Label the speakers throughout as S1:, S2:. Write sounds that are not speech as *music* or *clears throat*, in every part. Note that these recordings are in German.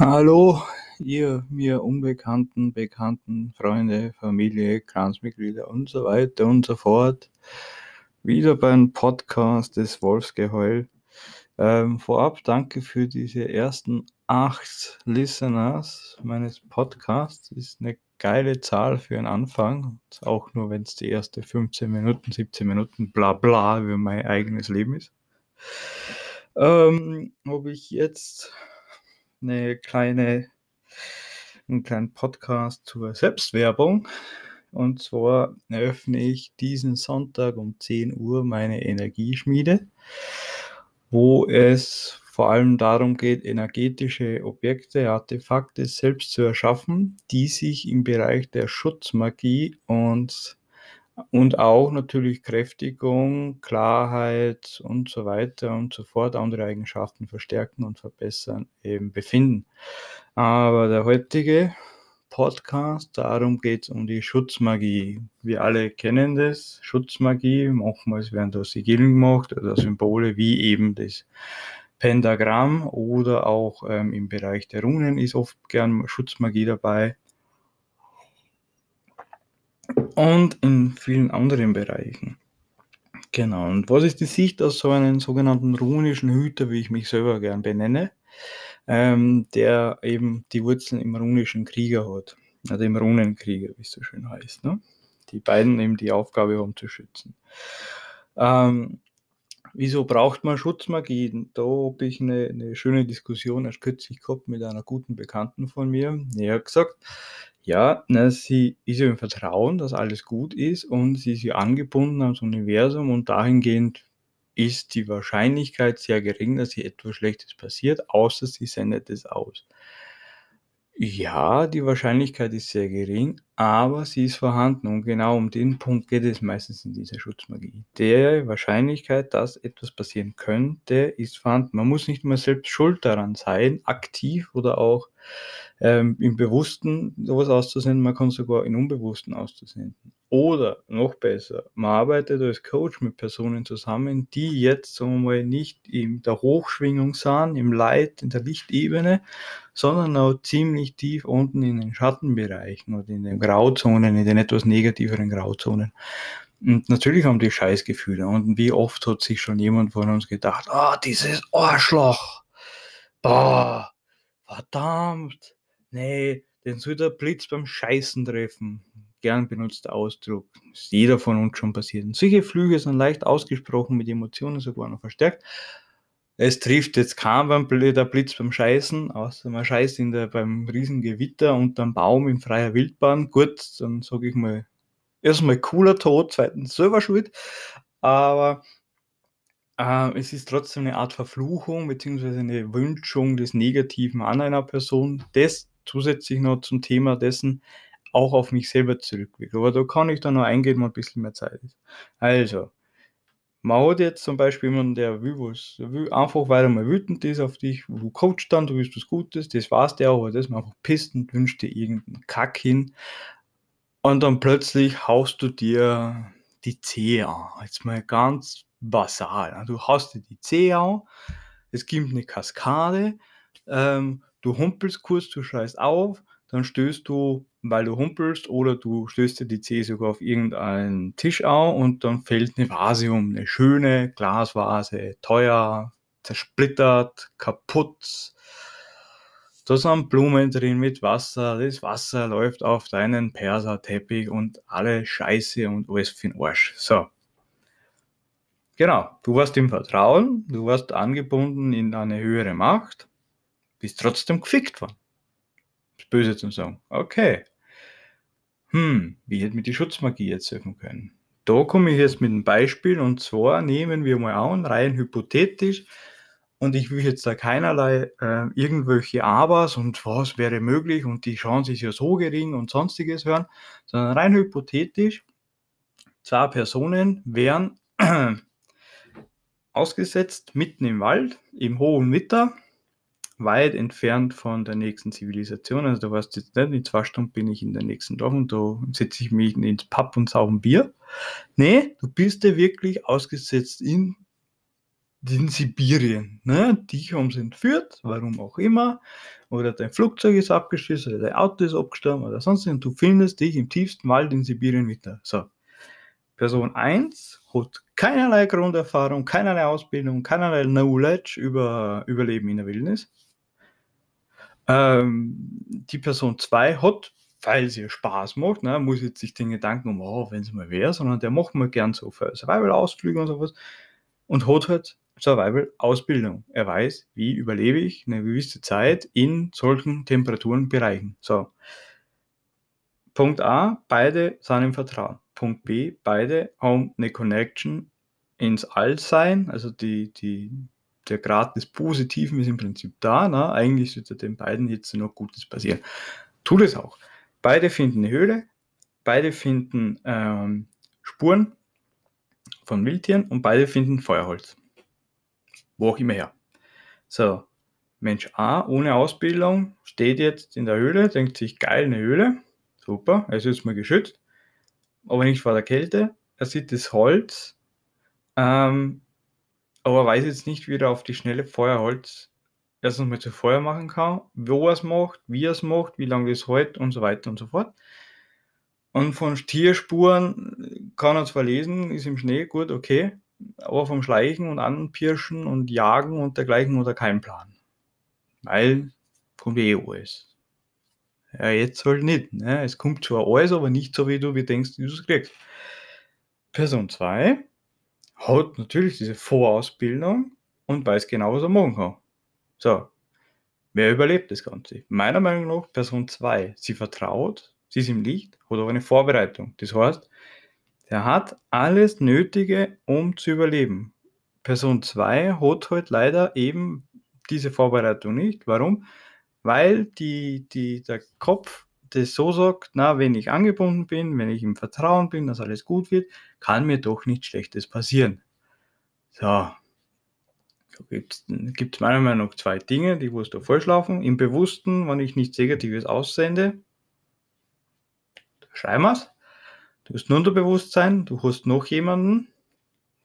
S1: Hallo, ihr mir unbekannten, bekannten Freunde, Familie, Clansmitglieder und so weiter und so fort. Wieder beim Podcast des Wolfsgeheul. Ähm, vorab danke für diese ersten acht Listeners meines Podcasts. Ist eine geile Zahl für einen Anfang. Auch nur, wenn es die erste 15 Minuten, 17 Minuten bla bla über mein eigenes Leben ist. Ähm, ob ich jetzt eine kleine, einen kleinen Podcast zur Selbstwerbung. Und zwar eröffne ich diesen Sonntag um 10 Uhr meine Energieschmiede, wo es vor allem darum geht, energetische Objekte, Artefakte selbst zu erschaffen, die sich im Bereich der Schutzmagie und und auch natürlich Kräftigung, Klarheit und so weiter und so fort, andere Eigenschaften verstärken und verbessern eben befinden. Aber der heutige Podcast, darum geht es um die Schutzmagie. Wir alle kennen das, Schutzmagie, manchmal werden da Sigillen gemacht oder Symbole wie eben das Pentagramm oder auch ähm, im Bereich der Runen ist oft gern Schutzmagie dabei und in vielen anderen Bereichen. Genau. Und was ist die Sicht aus so einem sogenannten runischen Hüter, wie ich mich selber gern benenne, ähm, der eben die Wurzeln im runischen Krieger hat, also im Runenkrieger, wie es so schön heißt. Ne? Die beiden eben die Aufgabe haben zu schützen. Ähm, wieso braucht man Schutzmagie? Da habe ich eine, eine schöne Diskussion erst kürzlich gehabt mit einer guten Bekannten von mir. Die hat gesagt, ja, ne, sie ist ja im Vertrauen, dass alles gut ist und sie ist ja angebunden ans Universum und dahingehend ist die Wahrscheinlichkeit sehr gering, dass ihr etwas Schlechtes passiert, außer sie sendet es aus. Ja, die Wahrscheinlichkeit ist sehr gering, aber sie ist vorhanden und genau um den Punkt geht es meistens in dieser Schutzmagie. Der Wahrscheinlichkeit, dass etwas passieren könnte, ist vorhanden. Man muss nicht mehr selbst schuld daran sein, aktiv oder auch ähm, im Bewussten sowas auszusenden, man kann sogar in Unbewussten auszusenden. Oder noch besser, man arbeitet als Coach mit Personen zusammen, die jetzt, sagen wir mal, nicht in der Hochschwingung sind, im Leid, in der Lichtebene, sondern auch ziemlich tief unten in den Schattenbereichen oder in den Grauzonen, in den etwas negativeren Grauzonen. Und natürlich haben die Scheißgefühle. Und wie oft hat sich schon jemand von uns gedacht, ah, oh, dieses Arschloch, boah, verdammt, nee, den soll der Blitz beim Scheißen treffen. Gern benutzter Ausdruck. Ist jeder von uns schon passiert. Und solche Flüge sind leicht ausgesprochen, mit Emotionen sogar noch verstärkt. Es trifft jetzt kaum beim der Blitz beim Scheißen, außer man scheißt in der, beim Riesengewitter unterm Baum in freier Wildbahn. Gut, dann sage ich mal, erstmal cooler Tod, zweitens selber schuld. Aber äh, es ist trotzdem eine Art Verfluchung beziehungsweise eine Wünschung des Negativen an einer Person, das zusätzlich noch zum Thema dessen auch auf mich selber zurückwirkt. Aber da kann ich dann noch eingehen, wenn ein bisschen mehr Zeit ist. Also, man hat jetzt zum Beispiel jemanden, der will was, will einfach, weil er mal wütend ist auf dich, du coachst dann, du willst was Gutes, das war's der, aber das ist einfach pisst und wünscht dir irgendeinen Kack hin. Und dann plötzlich haust du dir die Zehe an. Jetzt mal ganz basal. Du haust dir die Zehe an, es gibt eine Kaskade, ähm, du humpelst kurz, du schreist auf, dann stößt du, weil du humpelst, oder du stößt dir die Zehe sogar auf irgendeinen Tisch an und dann fällt eine Vase um, eine schöne Glasvase, teuer, zersplittert, kaputt. Da sind Blumen drin mit Wasser, das Wasser läuft auf deinen Perserteppich und alle Scheiße und alles für den Arsch. So. Genau, du warst im Vertrauen, du warst angebunden in eine höhere Macht, bist trotzdem gefickt worden. Ist böse zu sagen. Okay. Hm, wie hätte mir die Schutzmagie jetzt helfen können? Da komme ich jetzt mit einem Beispiel und zwar nehmen wir mal an, rein hypothetisch, und ich will jetzt da keinerlei äh, irgendwelche Abers und was wäre möglich und die Chance ist ja so gering und sonstiges hören, sondern rein hypothetisch, zwei Personen wären *clears throat* ausgesetzt mitten im Wald, im hohen Witter, weit entfernt von der nächsten Zivilisation. Also du weißt jetzt nicht, in zwei Stunden bin ich in der nächsten Dorf und da setze ich mich ins Pub und sauge ein Bier. Nee, du bist ja wirklich ausgesetzt in in Sibirien, ne? Dich haben sie entführt, warum auch immer, oder dein Flugzeug ist abgestürzt oder dein Auto ist abgestorben oder sonst und du findest dich im tiefsten Wald in Sibirien wieder. So. Person 1 hat keinerlei Grunderfahrung, keinerlei Ausbildung, keinerlei Knowledge über Überleben in der Wildnis. Ähm, die Person 2 hat, weil sie Spaß macht, ne, muss jetzt sich den Gedanken um, oh, wenn es mal wäre, sondern der macht mal gern so Survival-Ausflüge und sowas und hat halt Survival-Ausbildung. Er weiß, wie überlebe ich eine gewisse Zeit in solchen Temperaturenbereichen. So. Punkt A, beide sind im Vertrauen. Punkt B, beide haben eine Connection ins Allsein, also die, die, der Grad des Positiven ist im Prinzip da. Ne? Eigentlich sollte den beiden jetzt noch Gutes passieren. Tut es auch. Beide finden eine Höhle, beide finden ähm, Spuren von Wildtieren und beide finden Feuerholz wo auch immer her. So, Mensch A ohne Ausbildung steht jetzt in der Höhle, denkt sich, geil, eine Höhle, super, er ist jetzt mal geschützt, aber nicht vor der Kälte. Er sieht das Holz, ähm, aber weiß jetzt nicht, wie er auf die schnelle Feuerholz erstens mal zu Feuer machen kann, wo er es macht, wie er es macht, wie lange es hält und so weiter und so fort. Und von Tierspuren kann er zwar lesen, ist im Schnee gut, okay, aber vom Schleichen und Anpirschen und Jagen und dergleichen oder kein Plan. Weil kommt eh alles. Ja, jetzt halt nicht. Ne? Es kommt zwar alles, aber nicht so, wie du wie denkst, wie du es kriegst. Person 2 hat natürlich diese Vorausbildung und weiß genau, was er machen kann. So, wer überlebt das Ganze? Meiner Meinung nach Person 2. Sie vertraut, sie ist im Licht, hat aber eine Vorbereitung. Das heißt, der hat alles Nötige, um zu überleben. Person 2 hat halt leider eben diese Vorbereitung nicht. Warum? Weil die, die, der Kopf das so sagt, na, wenn ich angebunden bin, wenn ich im Vertrauen bin, dass alles gut wird, kann mir doch nichts Schlechtes passieren. So. So gibt es meiner Meinung nach zwei Dinge, die wo es da. Im Bewussten, wenn ich nichts Negatives aussende, schreiben wir es. Du hast ein Unterbewusstsein, du hast noch jemanden,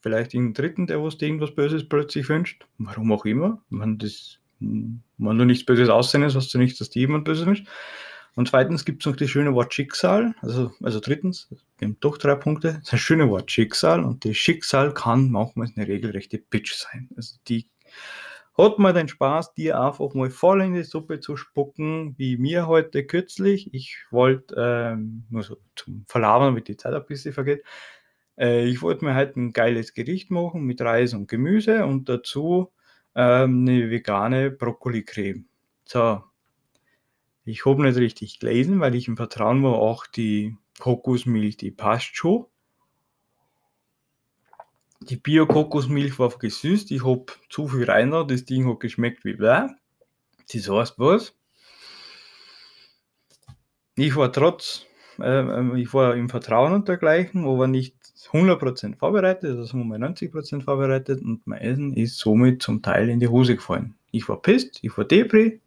S1: vielleicht einen dritten, der was irgendwas Böses plötzlich wünscht. Warum auch immer. Wenn, das, wenn du nichts Böses aussendest, hast du nichts, dass dir jemand Böses wünscht. Und zweitens gibt es noch das schöne Wort Schicksal. Also, also drittens, wir haben doch drei Punkte. Das schöne Wort Schicksal. Und das Schicksal kann manchmal eine regelrechte Bitch sein. Also die hat mal den Spaß, dir einfach mal voll in die Suppe zu spucken, wie mir heute kürzlich. Ich wollte, ähm, nur so zum Verlabern, damit die Zeit ein bisschen vergeht. Äh, ich wollte mir heute ein geiles Gericht machen mit Reis und Gemüse und dazu ähm, eine vegane Brokkoli-Creme. So, ich habe nicht richtig gelesen, weil ich im Vertrauen war, auch die Kokosmilch, die passt schon. Die Bio-Kokosmilch war gesüßt. Ich habe zu viel rein, das Ding hat geschmeckt wie bläh. Das heißt was? Ich war trotz, äh, ich war im Vertrauen und dergleichen, aber nicht 100% vorbereitet, also mal 90% vorbereitet und mein Essen ist somit zum Teil in die Hose gefallen. Ich war pisst, ich war Depri,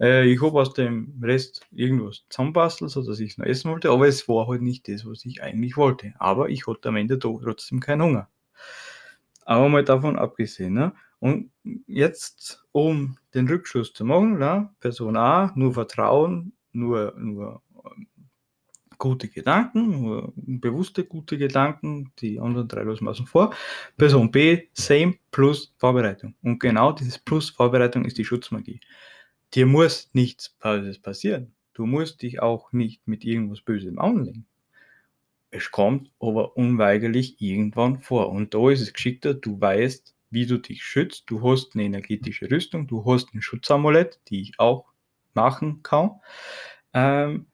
S1: äh, ich habe aus dem Rest irgendwas zusammenbastelt, sodass ich es noch essen wollte, aber es war halt nicht das, was ich eigentlich wollte. Aber ich hatte am Ende doch trotzdem keinen Hunger. Aber mal davon abgesehen, ne? Und jetzt, um den Rückschluss zu machen, ne? Person A, nur Vertrauen, nur, nur ähm, gute Gedanken, nur bewusste gute Gedanken, die anderen drei lassen vor. Person B, same plus Vorbereitung. Und genau dieses plus Vorbereitung ist die Schutzmagie. Dir muss nichts Böses passieren. Du musst dich auch nicht mit irgendwas Bösem anlegen. Es kommt aber unweigerlich irgendwann vor. Und da ist es geschickter, du weißt, wie du dich schützt. Du hast eine energetische Rüstung, du hast ein Schutzamulett, die ich auch machen kann. Ähm,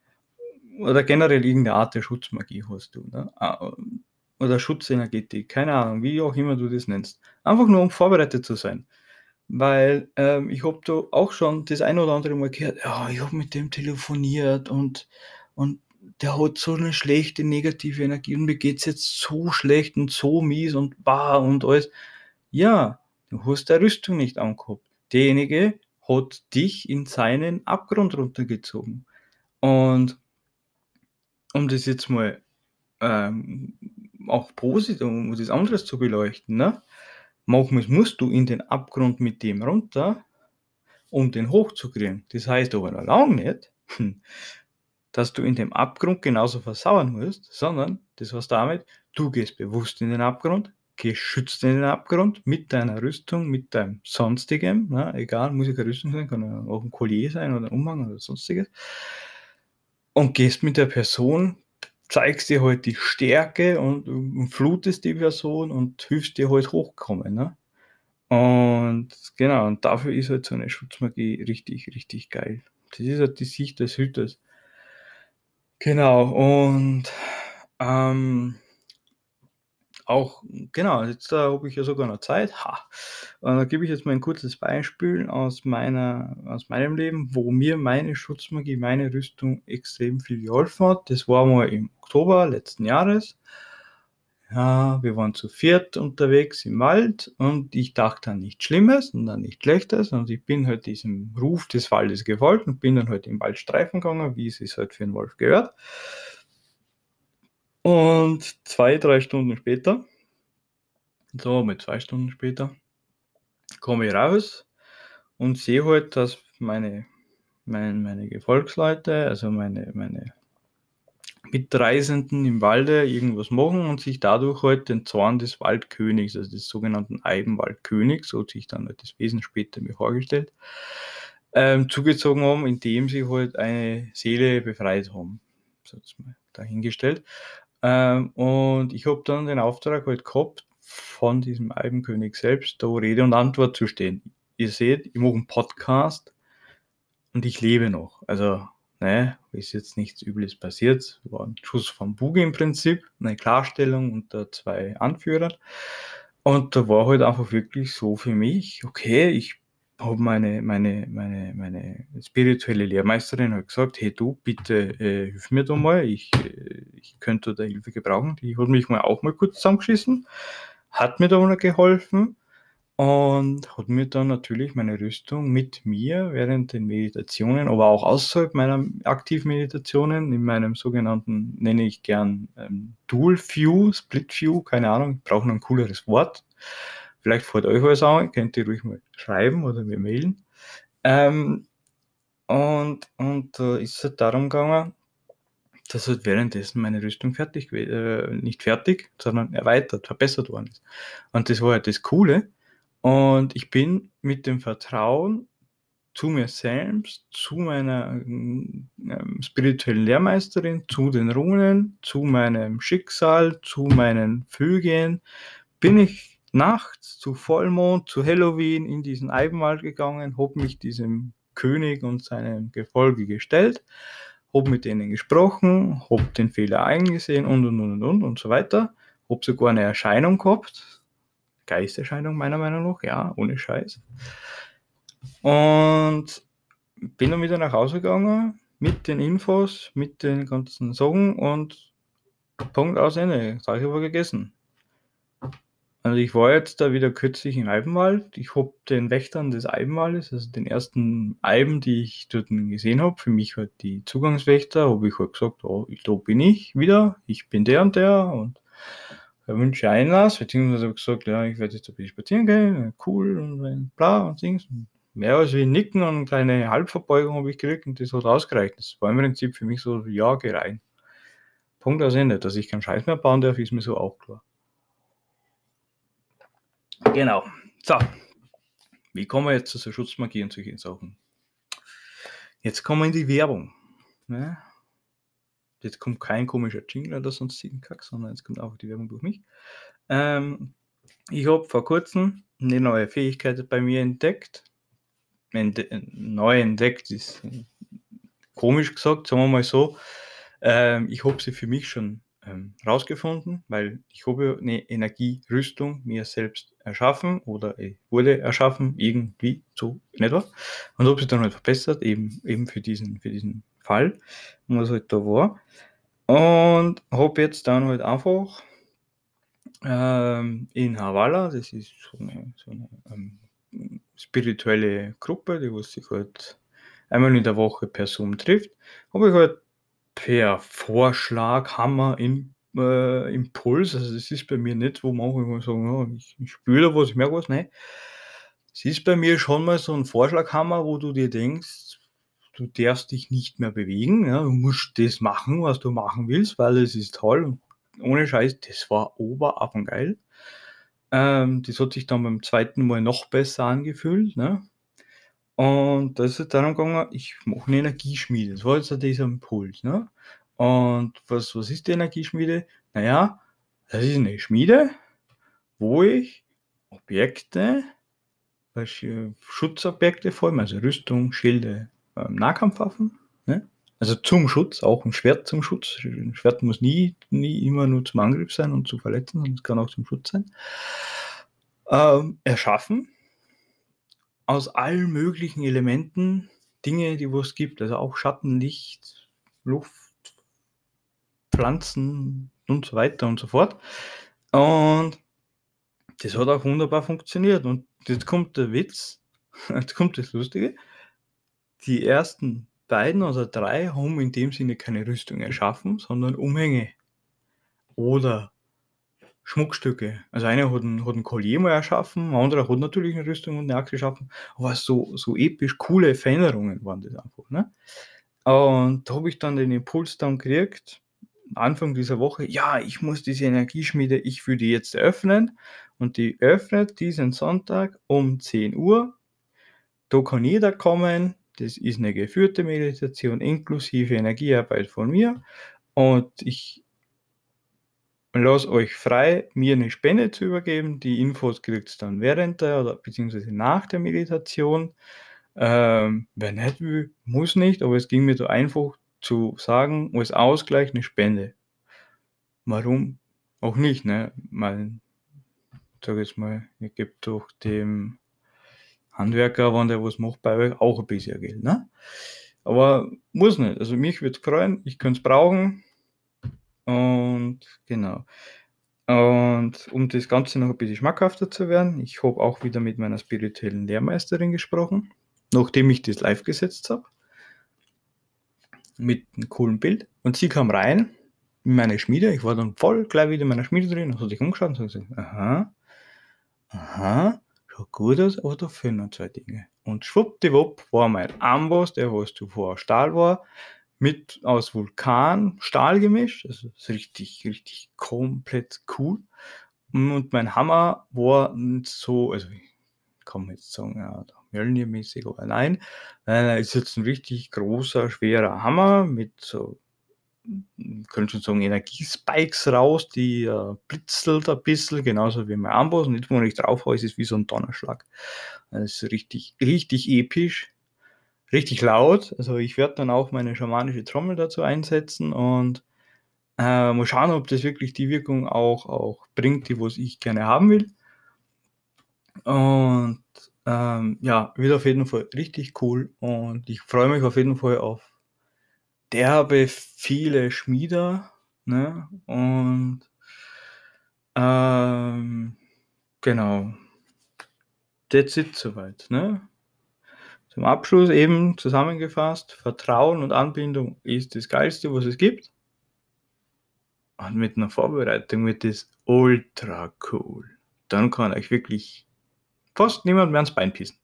S1: oder generell irgendeine Art der Schutzmagie hast du. Ne? Ah, oder Schutzenergetik, keine Ahnung, wie auch immer du das nennst. Einfach nur, um vorbereitet zu sein. Weil ähm, ich habe da auch schon das ein oder andere Mal gehört, ja, ich habe mit dem telefoniert und, und der hat so eine schlechte negative Energie und mir geht es jetzt so schlecht und so mies und bah und alles. Ja, du hast der Rüstung nicht angehabt. Derjenige hat dich in seinen Abgrund runtergezogen. Und um das jetzt mal ähm, auch positiv, um das anderes zu beleuchten, ne? Manchmal musst du in den Abgrund mit dem runter, um den hochzukriegen. Das heißt aber noch lange nicht, dass du in dem Abgrund genauso versauern musst, sondern das heißt damit, du gehst bewusst in den Abgrund, geschützt in den Abgrund mit deiner Rüstung, mit deinem Sonstigem, na, egal, muss ja keine Rüstung sein, kann auch ein Collier sein oder ein Umhang oder sonstiges, und gehst mit der Person, zeigst dir halt die Stärke und, und flutest die Person und hilfst dir halt hochkommen. Ne? Und genau, und dafür ist halt so eine Schutzmagie richtig, richtig geil. Das ist halt die Sicht des Hüters. Genau, und ähm, auch, genau, jetzt äh, habe ich ja sogar noch Zeit. Ha. Und da gebe ich jetzt mal ein kurzes Beispiel aus, meiner, aus meinem Leben, wo mir meine Schutzmagie, meine Rüstung extrem viel geholfen hat. Das war mal im Oktober letzten Jahres. Ja, wir waren zu viert unterwegs im Wald und ich dachte an nichts Schlimmes und an nichts Schlechtes und ich bin halt diesem Ruf des Waldes gefolgt und bin dann halt im Wald streifen gegangen, wie es sich halt für einen Wolf gehört. Und zwei, drei Stunden später, so mit zwei Stunden später, komme ich raus und sehe halt, dass meine, meine, meine Gefolgsleute, also meine, meine Mitreisenden im Walde irgendwas machen und sich dadurch halt den Zorn des Waldkönigs, also des sogenannten Eibenwaldkönigs, so hat sich dann halt das Wesen später mir vorgestellt, ähm, zugezogen haben, indem sie halt eine Seele befreit haben. So jetzt dahingestellt. Ähm, und ich habe dann den Auftrag halt gehabt, von diesem Albenkönig selbst da Rede und Antwort zu stehen. Ihr seht, ich mache einen Podcast und ich lebe noch. Also, ne, ist jetzt nichts Übles passiert. War ein Schuss vom Bug im Prinzip, eine Klarstellung unter zwei Anführern. Und da war halt einfach wirklich so für mich, okay, ich habe meine, meine, meine, meine spirituelle Lehrmeisterin halt gesagt, hey du, bitte äh, hilf mir da mal, ich, äh, ich könnte da Hilfe gebrauchen. Die hat mich mal auch mal kurz zusammengeschissen, hat mir da mal geholfen und hat mir dann natürlich meine Rüstung mit mir während den Meditationen, aber auch außerhalb meiner aktiven Meditationen, in meinem sogenannten, nenne ich gern ähm, Dual View, Split View, keine Ahnung, ich brauche noch ein cooleres Wort, Vielleicht fällt euch was an, könnt ihr ruhig mal schreiben oder mir mailen. Ähm, und, und da äh, ist es halt darum gegangen, dass halt währenddessen meine Rüstung fertig, äh, nicht fertig, sondern erweitert, verbessert worden ist. Und das war halt das Coole. Und ich bin mit dem Vertrauen zu mir selbst, zu meiner ähm, spirituellen Lehrmeisterin, zu den Runen, zu meinem Schicksal, zu meinen Fügen, bin ich nachts zu Vollmond, zu Halloween in diesen Eibenwald gegangen, habe mich diesem König und seinem Gefolge gestellt, habe mit denen gesprochen, habe den Fehler eingesehen und und und und und so weiter. Habe sogar eine Erscheinung gehabt, Geisterscheinung meiner Meinung nach, ja, ohne Scheiß. Und bin dann wieder nach Hause gegangen mit den Infos, mit den ganzen Sachen und Punkt aus Ende. Sag ich aber gegessen. Also ich war jetzt da wieder kürzlich im Eibenwald. Ich habe den Wächtern des Eibenwaldes, also den ersten Eiben, die ich dort gesehen habe, für mich halt die Zugangswächter, habe ich halt gesagt, oh, da bin ich wieder, ich bin der und der und er wünsche Einlass, beziehungsweise habe ich gesagt, ja, ich werde jetzt ein bisschen spazieren gehen, cool und bla und Dings. Mehr als wie Nicken und eine kleine Halbverbeugung habe ich gekriegt und das hat ausgereicht. Das war im Prinzip für mich so, ja, geh rein. Punkt aus Ende. Dass ich keinen Scheiß mehr bauen darf, ist mir so auch klar. Genau. So. Wie kommen wir jetzt zu so Schutzmagie und solchen Sachen? Jetzt kommen wir in die Werbung. Ne? Jetzt kommt kein komischer Jingle oder sonstigen Kack, sondern jetzt kommt auch die Werbung durch mich. Ähm, ich habe vor kurzem eine neue Fähigkeit bei mir entdeckt. Ent neu entdeckt ist komisch gesagt, sagen wir mal so. Ähm, ich habe sie für mich schon ähm, rausgefunden, weil ich habe eine Energierüstung mir selbst erschaffen oder wurde erschaffen, irgendwie so in etwa. Und habe sie dann halt verbessert, eben, eben für, diesen, für diesen Fall, was halt da war. Und habe jetzt dann halt einfach ähm, in Havala, das ist so eine, so eine ähm, spirituelle Gruppe, die sich halt einmal in der Woche per Zoom trifft, habe ich halt per Vorschlag Hammer in äh, Impuls. Also es ist bei mir nicht, wo manche sagen, oh, ich, ich spüre was, ich merke was. Nein. Es ist bei mir schon mal so ein Vorschlaghammer, wo du dir denkst, du darfst dich nicht mehr bewegen. Ja, du musst das machen, was du machen willst, weil es ist toll. Und ohne Scheiß, das war oberaffengeil. Ähm, das hat sich dann beim zweiten Mal noch besser angefühlt. Ne? Und da ist es darum gegangen, ich mache eine Energieschmiede. Das war jetzt dieser Impuls. Ne? Und was, was ist die Energieschmiede? Naja, das ist eine Schmiede, wo ich Objekte, Schutzobjekte vor allem, also Rüstung, Schilde, ähm, Nahkampfwaffen, ne? also zum Schutz, auch ein Schwert zum Schutz. Ein Schwert muss nie, nie immer nur zum Angriff sein und zu verletzen, sondern es kann auch zum Schutz sein. Ähm, erschaffen aus allen möglichen Elementen Dinge, die es gibt, also auch Schatten, Licht, Luft, Pflanzen und so weiter und so fort. Und das hat auch wunderbar funktioniert. Und jetzt kommt der Witz, *laughs* jetzt kommt das Lustige. Die ersten beiden oder drei haben in dem Sinne keine Rüstung erschaffen, sondern Umhänge oder Schmuckstücke. Also einer hat ein, hat Collier mal erschaffen, ein anderer hat natürlich eine Rüstung und eine Axt geschaffen, aber so, so episch coole Veränderungen waren das einfach. Ne? Und da habe ich dann den Impuls dann gekriegt, Anfang dieser Woche, ja, ich muss diese Energieschmiede, ich würde jetzt eröffnen und die öffnet diesen Sonntag um 10 Uhr. Da kann jeder kommen, das ist eine geführte Meditation inklusive Energiearbeit von mir und ich lasse euch frei, mir eine Spende zu übergeben. Die Infos kriegt ihr dann während der oder beziehungsweise nach der Meditation. Ähm, wer nicht will, muss nicht, aber es ging mir so einfach zu sagen, als Ausgleich eine Spende. Warum auch nicht, ne? Mal, sag jetzt mal, ihr gebt doch dem Handwerker, wenn der was macht bei euch, auch ein bisschen Geld, ne? Aber muss nicht. Also mich würde freuen, ich könnte es brauchen. Und genau. Und um das Ganze noch ein bisschen schmackhafter zu werden, ich habe auch wieder mit meiner spirituellen Lehrmeisterin gesprochen, nachdem ich das live gesetzt habe mit einem coolen Bild. Und sie kam rein in meine Schmiede. Ich war dann voll gleich wieder in meiner Schmiede drin und hat sich umgeschaut und gesagt, aha, aha, schaut gut aus, aber da fehlen noch zwei Dinge. Und schwuppdiwupp war mein Amboss, der was zuvor Stahl war, mit aus Vulkan Stahl gemischt. Also ist richtig, richtig komplett cool. Und mein Hammer war so, also ich kann jetzt sagen, ja, Mjölnir-mäßig, aber nein, nein, ist jetzt ein richtig großer, schwerer Hammer mit so, können schon sagen, Energiespikes raus, die äh, blitzelt ein bisschen, genauso wie mein Amboss. Und jetzt, wo ich drauf ist es wie so ein Donnerschlag. Das ist richtig, richtig episch, richtig laut. Also ich werde dann auch meine schamanische Trommel dazu einsetzen und äh, mal schauen, ob das wirklich die Wirkung auch, auch bringt, die was ich gerne haben will. Und ähm, ja, wird auf jeden Fall richtig cool und ich freue mich auf jeden Fall auf derbe viele Schmieder. Ne? Und ähm, genau. That's it soweit. Ne? Zum Abschluss eben zusammengefasst, Vertrauen und Anbindung ist das Geilste, was es gibt. Und mit einer Vorbereitung wird es ultra cool. Dann kann euch wirklich fast niemand mehr ans Bein pissen.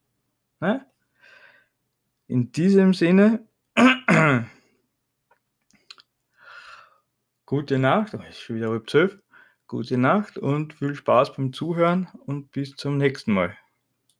S1: Ne? In diesem Sinne, *clears throat* gute Nacht, oh, ist schon wieder halb zwölf, gute Nacht und viel Spaß beim Zuhören und bis zum nächsten Mal.